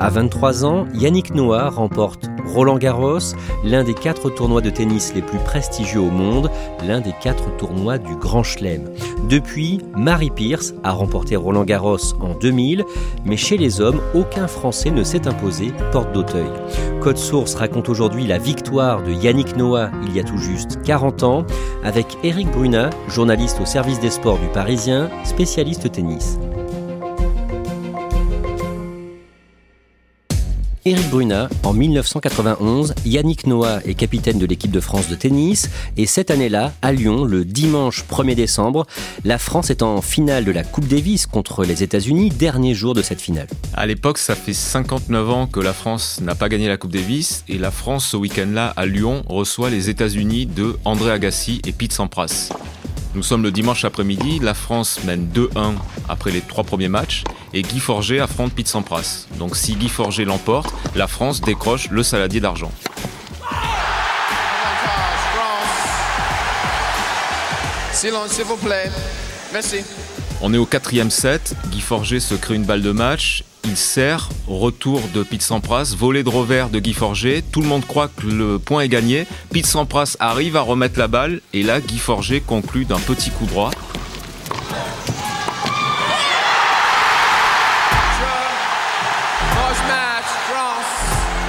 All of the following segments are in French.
À 23 ans, Yannick Noah remporte Roland Garros, l'un des quatre tournois de tennis les plus prestigieux au monde, l'un des quatre tournois du Grand Chelem. Depuis, Marie Pierce a remporté Roland Garros en 2000, mais chez les hommes, aucun Français ne s'est imposé porte d'Auteuil. Code Source raconte aujourd'hui la victoire de Yannick Noah il y a tout juste 40 ans, avec Eric Brunat, journaliste au service des sports du Parisien, spécialiste tennis. Éric Brunat, en 1991, Yannick Noah est capitaine de l'équipe de France de tennis et cette année-là, à Lyon, le dimanche 1er décembre, la France est en finale de la Coupe Davis contre les États-Unis, dernier jour de cette finale. À l'époque, ça fait 59 ans que la France n'a pas gagné la Coupe Davis et la France, ce week-end-là, à Lyon, reçoit les États-Unis de André Agassi et Pete Sampras. Nous sommes le dimanche après-midi, la France mène 2-1 après les trois premiers matchs et Guy Forger affronte Pete Sampras. Donc si Guy Forger l'emporte, la France décroche le saladier d'argent. Silence, s'il vous plaît. Merci. On est au quatrième set, Guy Forger se crée une balle de match, il sert, retour de Pete Sampras, volée de revers de Guy Forger, tout le monde croit que le point est gagné, Pete Sampras arrive à remettre la balle, et là Guy Forger conclut d'un petit coup droit.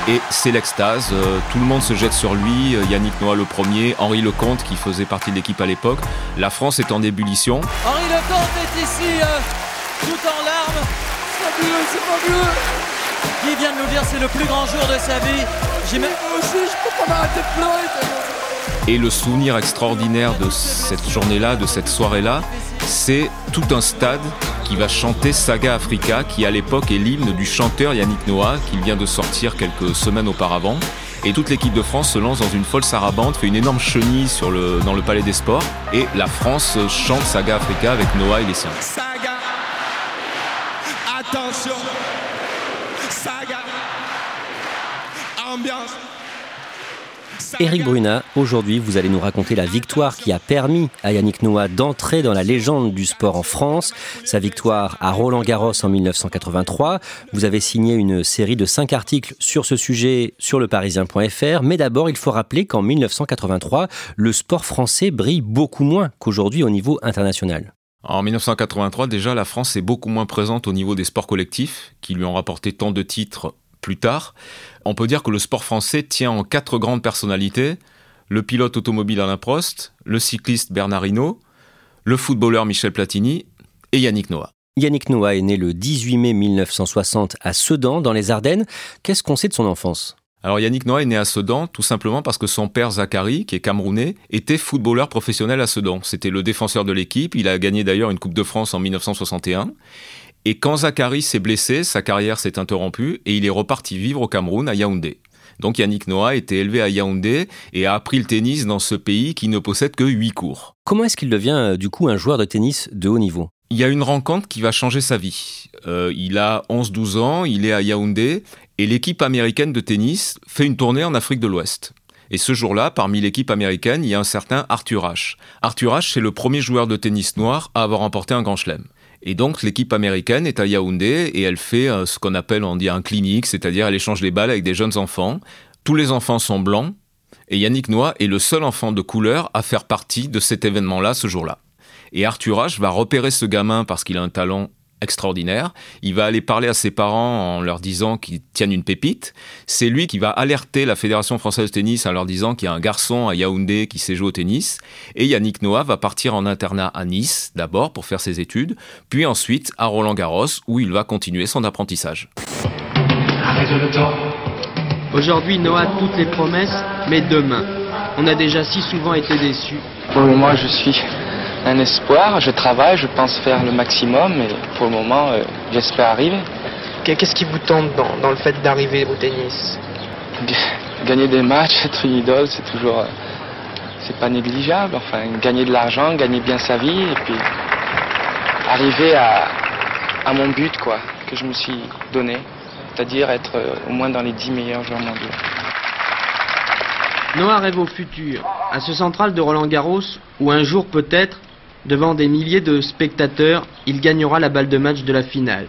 Et c'est l'extase, euh, tout le monde se jette sur lui, euh, Yannick Noah le premier, Henri Lecomte qui faisait partie de l'équipe à l'époque. La France est en ébullition. Henri Lecomte est ici, euh, tout en larmes. Fabuleux, c'est fabuleux. Guy vient de nous dire c'est le plus grand jour de sa vie. J'ai même aussi, je peux pas m'arrêter de pleurer. Et le souvenir extraordinaire de cette journée-là, de cette soirée-là, c'est tout un stade qui va chanter Saga Africa, qui à l'époque est l'hymne du chanteur Yannick Noah, qui vient de sortir quelques semaines auparavant. Et toute l'équipe de France se lance dans une folle sarabande, fait une énorme chenille dans le Palais des Sports. Et la France chante Saga Africa avec Noah et les siens. Saga. Attention. Saga. Ambiance. Saga. Éric Brunat, aujourd'hui vous allez nous raconter la victoire qui a permis à Yannick Noah d'entrer dans la légende du sport en France, sa victoire à Roland Garros en 1983. Vous avez signé une série de cinq articles sur ce sujet sur leparisien.fr, mais d'abord il faut rappeler qu'en 1983, le sport français brille beaucoup moins qu'aujourd'hui au niveau international. En 1983, déjà, la France est beaucoup moins présente au niveau des sports collectifs, qui lui ont rapporté tant de titres plus tard. On peut dire que le sport français tient en quatre grandes personnalités le pilote automobile Alain Prost, le cycliste Bernard Hinault, le footballeur Michel Platini et Yannick Noah. Yannick Noah est né le 18 mai 1960 à Sedan, dans les Ardennes. Qu'est-ce qu'on sait de son enfance? Alors Yannick Noah est né à Sedan tout simplement parce que son père Zachary, qui est camerounais, était footballeur professionnel à Sedan. C'était le défenseur de l'équipe, il a gagné d'ailleurs une Coupe de France en 1961. Et quand Zachary s'est blessé, sa carrière s'est interrompue et il est reparti vivre au Cameroun, à Yaoundé. Donc Yannick Noah était élevé à Yaoundé et a appris le tennis dans ce pays qui ne possède que huit cours. Comment est-ce qu'il devient euh, du coup un joueur de tennis de haut niveau? Il y a une rencontre qui va changer sa vie. Euh, il a 11-12 ans, il est à Yaoundé et l'équipe américaine de tennis fait une tournée en Afrique de l'Ouest. Et ce jour-là, parmi l'équipe américaine, il y a un certain Arthur Ashe. Arthur Ashe, c'est le premier joueur de tennis noir à avoir remporté un grand chelem. Et donc l'équipe américaine est à Yaoundé et elle fait euh, ce qu'on appelle on dit un clinique, c'est-à-dire elle échange les balles avec des jeunes enfants. Tous les enfants sont blancs et Yannick Noah est le seul enfant de couleur à faire partie de cet événement-là ce jour-là. Et Arthur H va repérer ce gamin parce qu'il a un talent extraordinaire. Il va aller parler à ses parents en leur disant qu'ils tiennent une pépite. C'est lui qui va alerter la Fédération française de tennis en leur disant qu'il y a un garçon à Yaoundé qui sait jouer au tennis. Et Yannick Noah va partir en internat à Nice d'abord pour faire ses études, puis ensuite à Roland Garros où il va continuer son apprentissage. Aujourd'hui, Noah a toutes les promesses, mais demain. On a déjà si souvent été déçus. Pour le moment, je suis un espoir. Je travaille, je pense faire le maximum et pour le moment, euh, j'espère arriver. Qu'est-ce qui vous tente dans, dans le fait d'arriver au tennis? Gagner des matchs, être une idole, c'est toujours. euh, c'est pas négligeable. Enfin, gagner de l'argent, gagner bien sa vie et puis arriver à, à mon but, quoi, que je me suis donné. C'est-à-dire être euh, au moins dans les 10 meilleurs joueurs mondiaux. Noah rêve au futur, à ce central de Roland Garros, où un jour peut-être, devant des milliers de spectateurs, il gagnera la balle de match de la finale.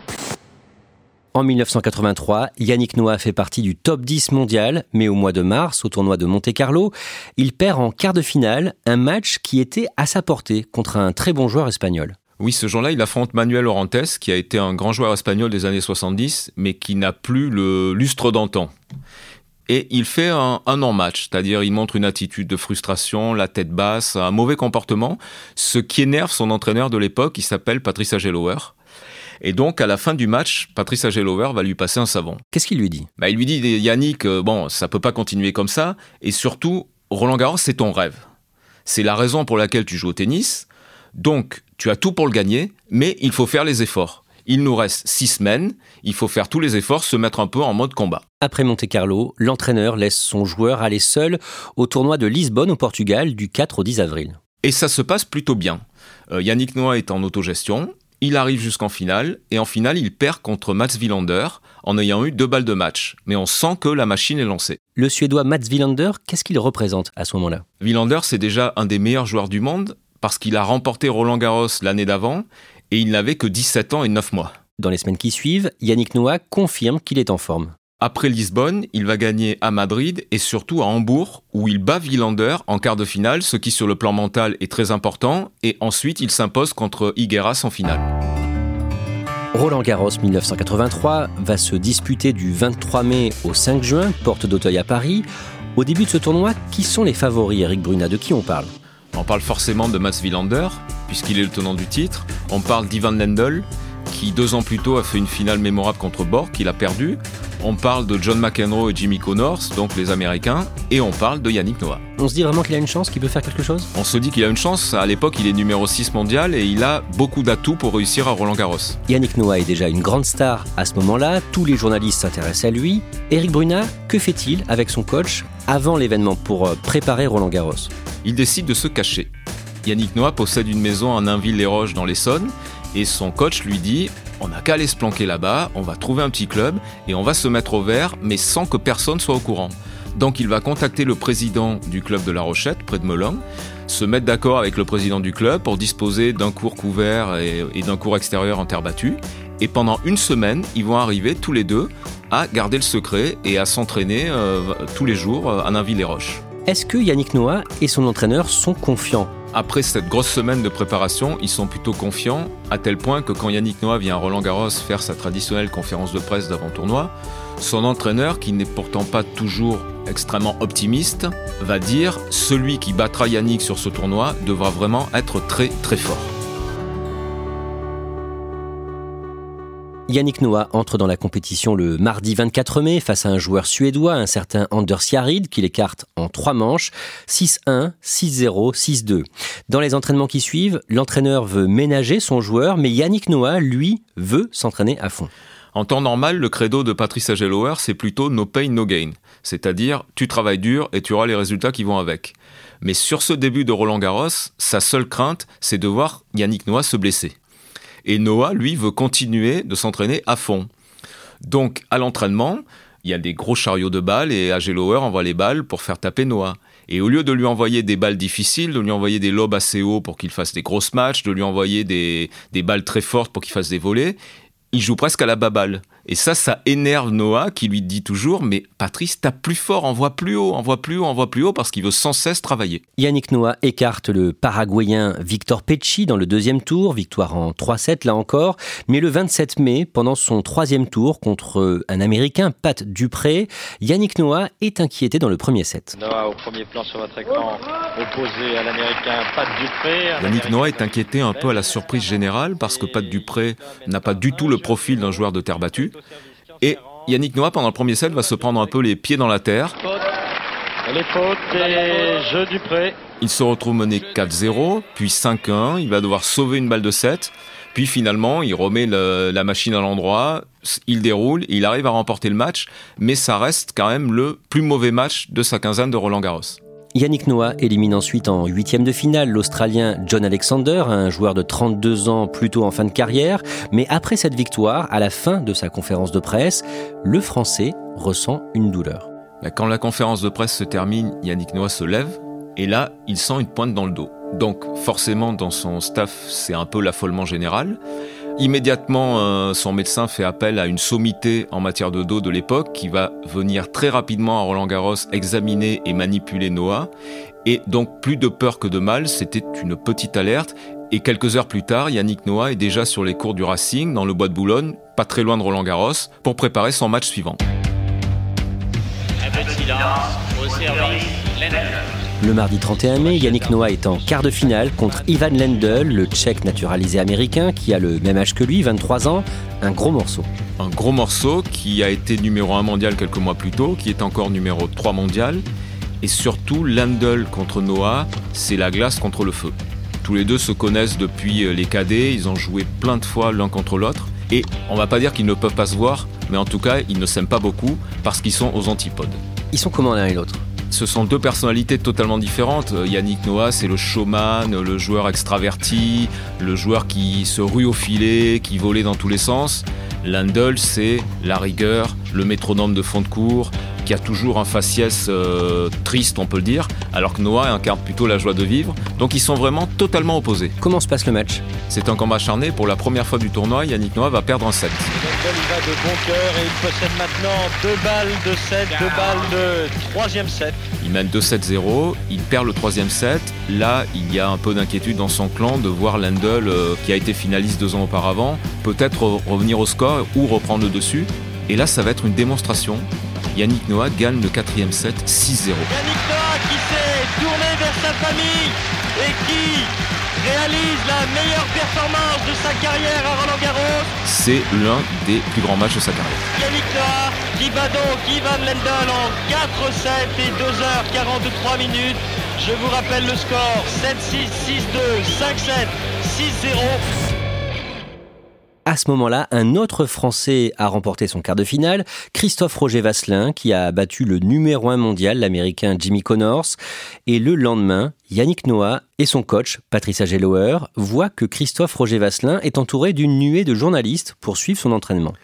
En 1983, Yannick Noah fait partie du top 10 mondial, mais au mois de mars, au tournoi de Monte-Carlo, il perd en quart de finale un match qui était à sa portée contre un très bon joueur espagnol. Oui, ce jour-là, il affronte Manuel Orantes, qui a été un grand joueur espagnol des années 70, mais qui n'a plus le lustre d'antan. Et il fait un, un non-match, c'est-à-dire il montre une attitude de frustration, la tête basse, un mauvais comportement, ce qui énerve son entraîneur de l'époque, qui s'appelle Patrice Agelower. Et donc, à la fin du match, Patrice Agelower va lui passer un savon. Qu'est-ce qu'il lui dit? Bah, il lui dit, Yannick, euh, bon, ça peut pas continuer comme ça, et surtout, Roland Garros, c'est ton rêve. C'est la raison pour laquelle tu joues au tennis, donc tu as tout pour le gagner, mais il faut faire les efforts. Il nous reste six semaines, il faut faire tous les efforts, se mettre un peu en mode combat. Après Monte-Carlo, l'entraîneur laisse son joueur aller seul au tournoi de Lisbonne au Portugal du 4 au 10 avril. Et ça se passe plutôt bien. Euh, Yannick Noah est en autogestion, il arrive jusqu'en finale, et en finale, il perd contre Mats Wilander en ayant eu deux balles de match. Mais on sent que la machine est lancée. Le Suédois Mats Wilander, qu'est-ce qu'il représente à ce moment-là? Wilander, c'est déjà un des meilleurs joueurs du monde parce qu'il a remporté Roland Garros l'année d'avant et il n'avait que 17 ans et 9 mois. Dans les semaines qui suivent, Yannick Noah confirme qu'il est en forme. Après Lisbonne, il va gagner à Madrid et surtout à Hambourg, où il bat Wilander en quart de finale, ce qui sur le plan mental est très important, et ensuite il s'impose contre Higueras en finale. Roland Garros 1983 va se disputer du 23 mai au 5 juin, porte d'Auteuil à Paris. Au début de ce tournoi, qui sont les favoris, Eric Bruna De qui on parle? On parle forcément de Mats Wilander, puisqu'il est le tenant du titre. On parle d'Ivan Lendl, qui deux ans plus tôt a fait une finale mémorable contre Borg, qu'il a perdu. On parle de John McEnroe et Jimmy Connors, donc les Américains, et on parle de Yannick Noah. On se dit vraiment qu'il a une chance, qu'il peut faire quelque chose? On se dit qu'il a une chance, à l'époque il est numéro 6 mondial et il a beaucoup d'atouts pour réussir à Roland Garros. Yannick Noah est déjà une grande star à ce moment-là, tous les journalistes s'intéressent à lui. Eric Bruna, que fait-il avec son coach avant l'événement pour euh, préparer Roland Garros? Il décide de se cacher. Yannick Noah possède une maison à Nainville-les-Roches dans l'Essonne et son coach lui dit on n'a qu'à aller se planquer là-bas, on va trouver un petit club et on va se mettre au vert, mais sans que personne soit au courant. Donc il va contacter le président du club de La Rochette, près de Melun, se mettre d'accord avec le président du club pour disposer d'un cours couvert et, d'un cours extérieur en terre battue. Et pendant une semaine, ils vont arriver tous les deux à garder le secret et à s'entraîner euh, tous les jours à Nainville-les-Roches. Est-ce que Yannick Noah et son entraîneur sont confiants? Après cette grosse semaine de préparation, ils sont plutôt confiants, à tel point que quand Yannick Noah vient à Roland Garros faire sa traditionnelle conférence de presse d'avant-tournoi, son entraîneur, qui n'est pourtant pas toujours extrêmement optimiste, va dire celui qui battra Yannick sur ce tournoi devra vraiment être très très fort. Yannick Noah entre dans la compétition le mardi 24 mai face à un joueur suédois, un certain Anders Jarid, qui l'écarte en trois manches, 6-1, 6-0, 6-2. Dans les entraînements qui suivent, l'entraîneur veut ménager son joueur, mais Yannick Noah, lui, veut s'entraîner à fond. En temps normal, le credo de Patrice Agelower, c'est plutôt no pain, no gain. C'est-à-dire, tu travailles dur et tu auras les résultats qui vont avec. Mais sur ce début de Roland Garros, sa seule crainte, c'est de voir Yannick Noah se blesser. Et Noah, lui, veut continuer de s'entraîner à fond. Donc, à l'entraînement, il y a des gros chariots de balles et Agelower envoie les balles pour faire taper Noah. Et au lieu de lui envoyer des balles difficiles, de lui envoyer des lobes assez hauts pour qu'il fasse des grosses matchs, de lui envoyer des, des balles très fortes pour qu'il fasse des volets, il joue presque à la baballe. Et ça, ça énerve Noah qui lui dit toujours Mais Patrice, tape plus fort, envoie plus haut, envoie plus haut, envoie plus haut, parce qu'il veut sans cesse travailler. Yannick Noah écarte le Paraguayen Victor Pecci dans le deuxième tour, victoire en 3-7 là encore. Mais le 27 mai, pendant son troisième tour contre un Américain, Pat Dupré, Yannick Noah est inquiété dans le premier set. Noah au premier plan sur votre écran, opposé à l'Américain Pat Dupré. Yannick Noah est inquiété un peu à la surprise générale parce que Pat Dupré n'a pas du tout le profil d'un joueur de terre battue. Et Yannick Noah, pendant le premier set, va se prendre un peu les pieds dans la terre. Les fautes et jeu du prêt. Il se retrouve mené 4-0, puis 5-1. Il va devoir sauver une balle de 7. Puis finalement, il remet le, la machine à l'endroit, il déroule, il arrive à remporter le match, mais ça reste quand même le plus mauvais match de sa quinzaine de Roland Garros. Yannick Noah élimine ensuite en huitième de finale l'Australien John Alexander, un joueur de 32 ans plutôt en fin de carrière. Mais après cette victoire, à la fin de sa conférence de presse, le Français ressent une douleur. Quand la conférence de presse se termine, Yannick Noah se lève et là, il sent une pointe dans le dos. Donc forcément, dans son staff, c'est un peu l'affolement général. Immédiatement, euh, son médecin fait appel à une sommité en matière de dos de l'époque qui va venir très rapidement à Roland Garros examiner et manipuler Noah. Et donc plus de peur que de mal, c'était une petite alerte. Et quelques heures plus tard, Yannick Noah est déjà sur les cours du Racing dans le bois de Boulogne, pas très loin de Roland Garros, pour préparer son match suivant. Un peu de silence au service. Le mardi 31 mai, Yannick Noah est en quart de finale contre Ivan Lendl, le tchèque naturalisé américain qui a le même âge que lui, 23 ans. Un gros morceau. Un gros morceau qui a été numéro 1 mondial quelques mois plus tôt, qui est encore numéro 3 mondial. Et surtout, Lendl contre Noah, c'est la glace contre le feu. Tous les deux se connaissent depuis les cadets, ils ont joué plein de fois l'un contre l'autre. Et on va pas dire qu'ils ne peuvent pas se voir, mais en tout cas, ils ne s'aiment pas beaucoup parce qu'ils sont aux antipodes. Ils sont comment l'un et l'autre? Ce sont deux personnalités totalement différentes. Yannick Noah, c'est le showman, le joueur extraverti, le joueur qui se rue au filet, qui volait dans tous les sens. Landel, c'est la rigueur, le métronome de fond de cours, qui a toujours un faciès euh, triste, on peut le dire, alors que Noah incarne plutôt la joie de vivre. Donc ils sont vraiment totalement opposés. Comment se passe le match? C'est un combat acharné. Pour la première fois du tournoi, Yannick Noah va perdre un set. Landel va de bon cœur et il possède maintenant deux balles de 7, deux balles de troisième set. Il mène 2-7-0, il perd le troisième set. Là, il y a un peu d'inquiétude dans son clan de voir Lendl, euh, qui a été finaliste deux ans auparavant, peut-être revenir au score ou reprendre le dessus. Et là, ça va être une démonstration. Yannick Noah gagne le quatrième set 6-0. Yannick Noah qui s'est tourné vers sa famille et qui réalise la meilleure performance de sa carrière à Roland Garros. C'est l'un des plus grands matchs de sa carrière. Yannick Noah qui bat donc Ivan Lendl en 4-7 et 2h43 minutes. Je vous rappelle le score 7-6, 6-2, 5-7, 6-0. À ce moment-là, un autre Français a remporté son quart de finale, Christophe Roger Vasselin, qui a battu le numéro 1 mondial, l'Américain Jimmy Connors. Et le lendemain, Yannick Noah et son coach, Patricia Gelower, voient que Christophe Roger Vasselin est entouré d'une nuée de journalistes pour suivre son entraînement.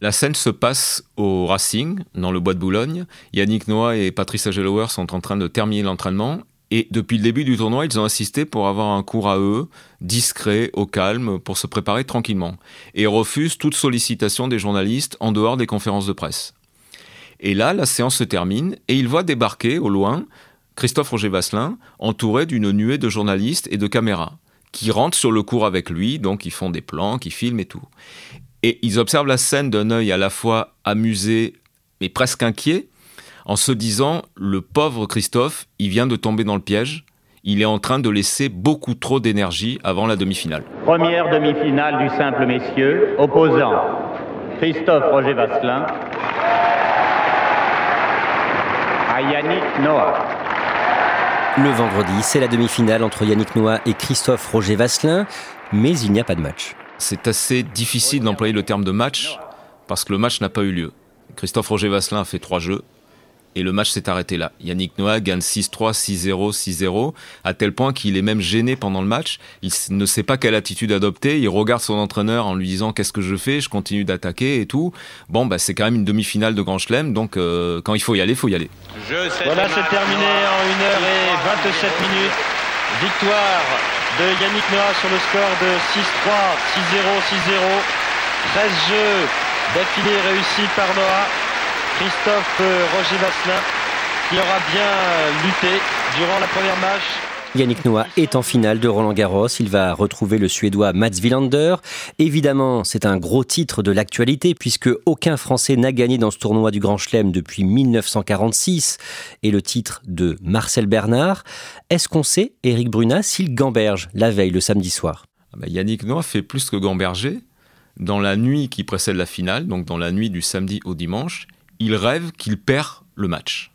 La scène se passe au Racing, dans le bois de Boulogne. Yannick Noah et Patricia Gelower sont en train de terminer l'entraînement et depuis le début du tournoi, ils ont assisté pour avoir un cours à eux, discret, au calme, pour se préparer tranquillement, et refusent toute sollicitation des journalistes en dehors des conférences de presse. Et là, la séance se termine, et ils voient débarquer, au loin, Christophe Roger Vasselin, entouré d'une nuée de journalistes et de caméras, qui rentrent sur le cours avec lui, donc ils font des plans, qui filment et tout. Et ils observent la scène d'un œil à la fois amusé, mais presque inquiet, en se disant le pauvre Christophe, il vient de tomber dans le piège, il est en train de laisser beaucoup trop d'énergie avant la demi-finale. Première demi-finale du simple messieurs, opposant Christophe Roger Vasselin à Yannick Noah. Le vendredi, c'est la demi-finale entre Yannick Noah et Christophe Roger Vasselin, mais il n'y a pas de match. C'est assez difficile d'employer le terme de match parce que le match n'a pas eu lieu. Christophe Roger Vasselin a fait trois jeux, Et le match s'est arrêté là. Yannick Noah gagne 6-3, 6-0, 6-0, à tel point qu'il est même gêné pendant le match. Il ne sait pas quelle attitude adopter. Il regarde son entraîneur en lui disant qu'est-ce que je fais, je continue d'attaquer et tout. Bon, bah, c'est quand même une demi-finale de Grand Chelem, donc euh, quand il faut y aller, il faut y aller. Voilà, c'est terminé en 1h27 minutes. Victoire de Yannick Noah sur le score de 6-3, 6-0, 6-0. 13 jeux d'affilée réussis par Noah. Christophe euh, Roger Vasselin qui aura bien lutté durant la première match. Yannick Noah est en finale de Roland Garros. Il va retrouver le Suédois Mats Wilander. Évidemment, c'est un gros titre de l'actualité puisque aucun Français n'a gagné dans ce tournoi du Grand Chelem depuis 1946 et le titre de Marcel Bernard. Est-ce qu'on sait, Éric Brunat, s'il gamberge la veille, le samedi soir? Ah bah, Yannick Noah fait plus que gamberger. Dans la nuit qui précède la finale, donc dans la nuit du samedi au dimanche, il rêve qu'il perd le match.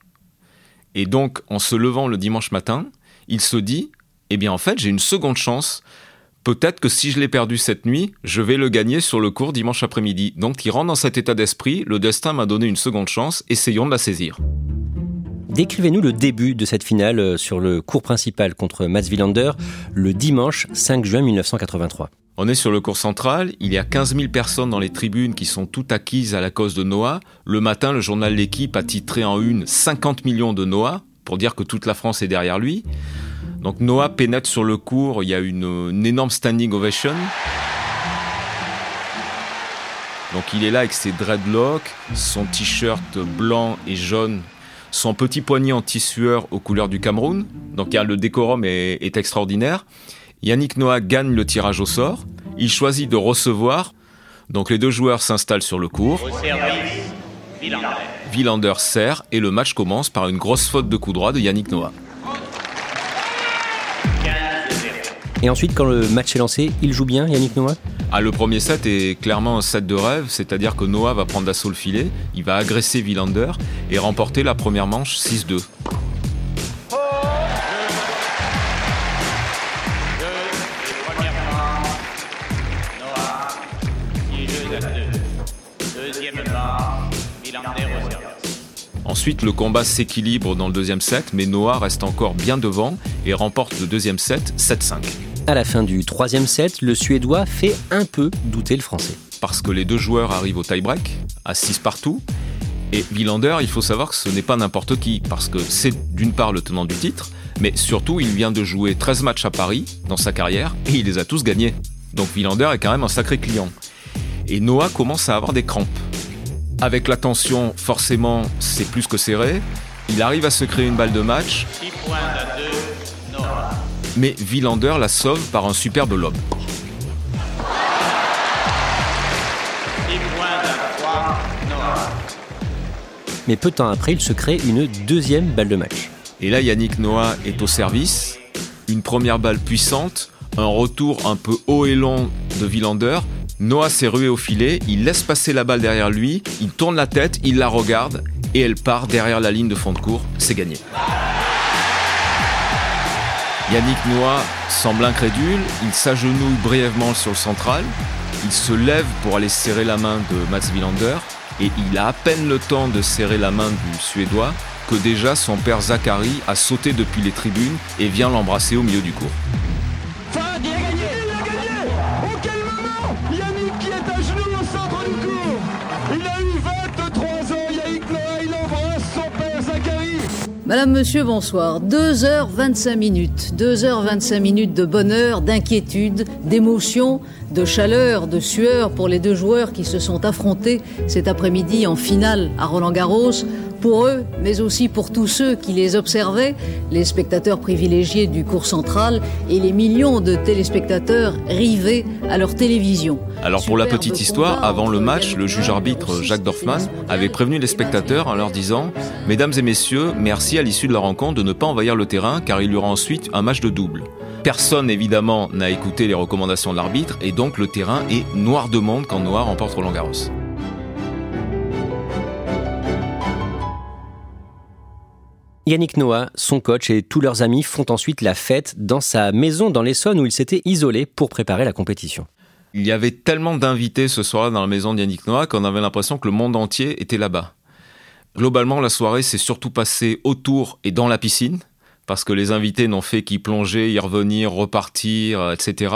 Et donc, en se levant le dimanche matin, il se dit, eh bien en fait, j'ai une seconde chance. Peut-être que si je l'ai perdu cette nuit, je vais le gagner sur le cours dimanche après-midi. Donc il rentre dans cet état d'esprit, le destin m'a donné une seconde chance, essayons de la saisir. Décrivez-nous le début de cette finale euh, sur le cours principal contre Mats Wilander le dimanche 5 juin 1983. On est sur le cours central, il y a 15 000 personnes dans les tribunes qui sont toutes acquises à la cause de Noah. Le matin, le journal L'équipe a titré en une 50 millions de Noah, pour dire que toute la France est derrière lui. Donc Noah pénètre sur le cours, il y a une, énorme standing ovation. Donc il est là avec ses dreadlocks, son t-shirt blanc et jaune, son petit poignet en tissueur aux couleurs du Cameroun. Donc le décorum est extraordinaire. Yannick Noah gagne le tirage au sort. Il choisit de recevoir. Donc les deux joueurs s'installent sur le court. Villander sert et le match commence par une grosse faute de coup droit de Yannick Noah. Et ensuite, quand le match est lancé, il joue bien, Yannick Noah? Ah, Le premier set est clairement un set de rêve, c'est-à-dire que Noah va prendre d'assaut le filet, il va agresser Villander et remporter la première manche 6-2. Ensuite, le combat s'équilibre dans le deuxième set, mais Noah reste encore bien devant et remporte le deuxième set 7-5. À la fin du troisième set, le Suédois fait un peu douter le Français. Parce que les deux joueurs arrivent au tie-break, à 6 partout. Et Villander, il faut savoir que ce n'est pas n'importe qui, parce que c'est d'une part le tenant du titre, mais surtout il vient de jouer 13 matchs à Paris dans sa carrière, et il les a tous gagnés. Donc Villander est quand même un sacré client. Et Noah commence à avoir des crampes. Avec la tension, forcément, c'est plus que serré. Il arrive à se créer une balle de match. Mais Villander la sauve par un superbe lob. Mais peu de temps après, il se crée une deuxième balle de match. Et là, Yannick Noah est au service. Une première balle puissante, un retour un peu haut et long de Villander, Noah s'est rué au filet, il laisse passer la balle derrière lui, il tourne la tête, il la regarde et elle part derrière la ligne de fond de cours. C'est gagné. Yannick Noah semble incrédule, il s'agenouille brièvement sur le central, il se lève pour aller serrer la main de Mats Wilander et il a à peine le temps de serrer la main du Suédois que déjà son père Zachary a sauté depuis les tribunes et vient l'embrasser au milieu du cours. Madame, Monsieur, bonsoir. 2h25 minutes. 2h25 minutes de bonheur, d'inquiétude, d'émotion, de chaleur, de sueur pour les deux joueurs qui se sont affrontés cet après-midi en finale à Roland-Garros. Pour eux, mais aussi pour tous ceux qui les observaient, les spectateurs privilégiés du cours central et les millions de téléspectateurs rivés à leur télévision. Alors pour la petite histoire, avant le match, le juge arbitre Jacques Dorfman avait prévenu les spectateurs en leur disant « Mesdames et messieurs, merci à l'issue de la rencontre de ne pas envahir le terrain car il y aura ensuite un match de double. » Personne évidemment n'a écouté les recommandations de l'arbitre et donc le terrain est noir de monde quand Noir remporte Roland Garros. Yannick Noah, son coach et tous leurs amis font ensuite la fête dans sa maison dans l'Essonne où il s'était isolé pour préparer la compétition. Il y avait tellement d'invités ce soir-là dans la maison d'Yannick Noah qu'on avait l'impression que le monde entier était là-bas. Globalement, la soirée s'est surtout passée autour et dans la piscine, parce que les invités n'ont fait qu'y plonger, y revenir, repartir, etc.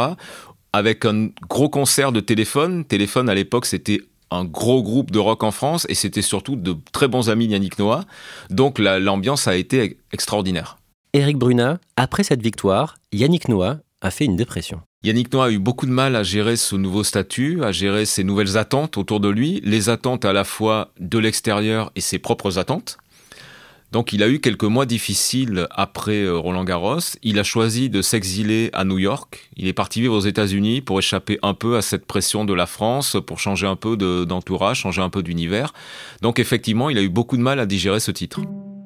Avec un gros concert de téléphone. Téléphone, à l'époque, c'était un gros groupe de rock en France et c'était surtout de très bons amis Yannick Noah. Donc l'ambiance a été extraordinaire. Éric Bruna, après cette victoire, Yannick Noah a fait une dépression. Yannick Noah a eu beaucoup de mal à gérer ce nouveau statut, à gérer ses nouvelles attentes autour de lui, les attentes à la fois de l'extérieur et ses propres attentes. Donc il a eu quelques mois difficiles après euh, Roland Garros. Il a choisi de s'exiler à New York. Il est parti vivre aux États-Unis pour échapper un peu à cette pression de la France, pour changer un peu d'entourage, changer un peu d'univers. Donc effectivement, il a eu beaucoup de mal à digérer ce titre.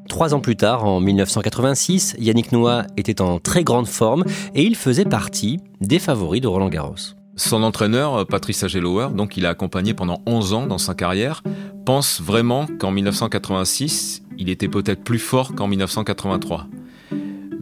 Trois ans plus tard, en 1986, Yannick Noah était en très grande forme et il faisait partie des favoris de Roland Garros. Son entraîneur, Patrice Agelower, donc il a accompagné pendant 11 ans dans sa carrière, pense vraiment qu'en 1986, il était peut-être plus fort qu'en 1983.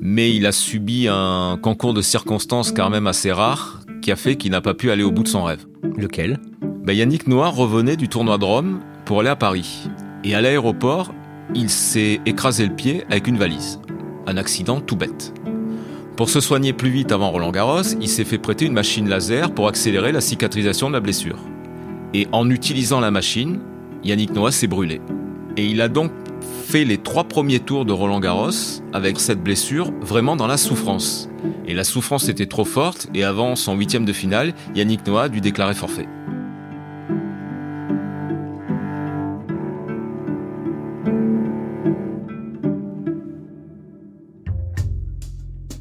Mais il a subi un concours de circonstances quand même assez rare qui a fait qu'il n'a pas pu aller au bout de son rêve. Lequel? Ben Yannick Noah revenait du tournoi de Rome pour aller à Paris. Et à l'aéroport, il s'est écrasé le pied avec une valise. Un accident tout bête. Pour se soigner plus vite avant Roland Garros, il s'est fait prêter une machine laser pour accélérer la cicatrisation de la blessure. Et en utilisant la machine, Yannick Noah s'est brûlé. Et il a donc fait les trois premiers tours de Roland Garros avec cette blessure vraiment dans la souffrance. Et la souffrance était trop forte et avant son huitième de finale, Yannick Noah a dû déclarer forfait.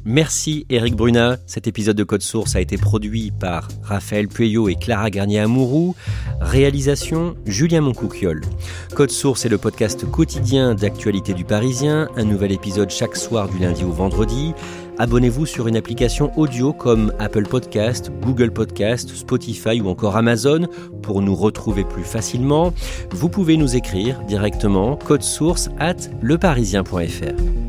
Merci Eric Bruna. Cet épisode de Code Source a été produit par Raphaël Pueyo et Clara Garnier-Amouroux. Réalisation Julien Moncouquiole. Code Source est le podcast quotidien d'actualité du Parisien. Un nouvel épisode chaque soir du lundi au vendredi. Abonnez-vous sur une application audio comme Apple Podcast, Google Podcast, Spotify ou encore Amazon pour nous retrouver plus facilement. Vous pouvez nous écrire directement code source at leparisien.fr.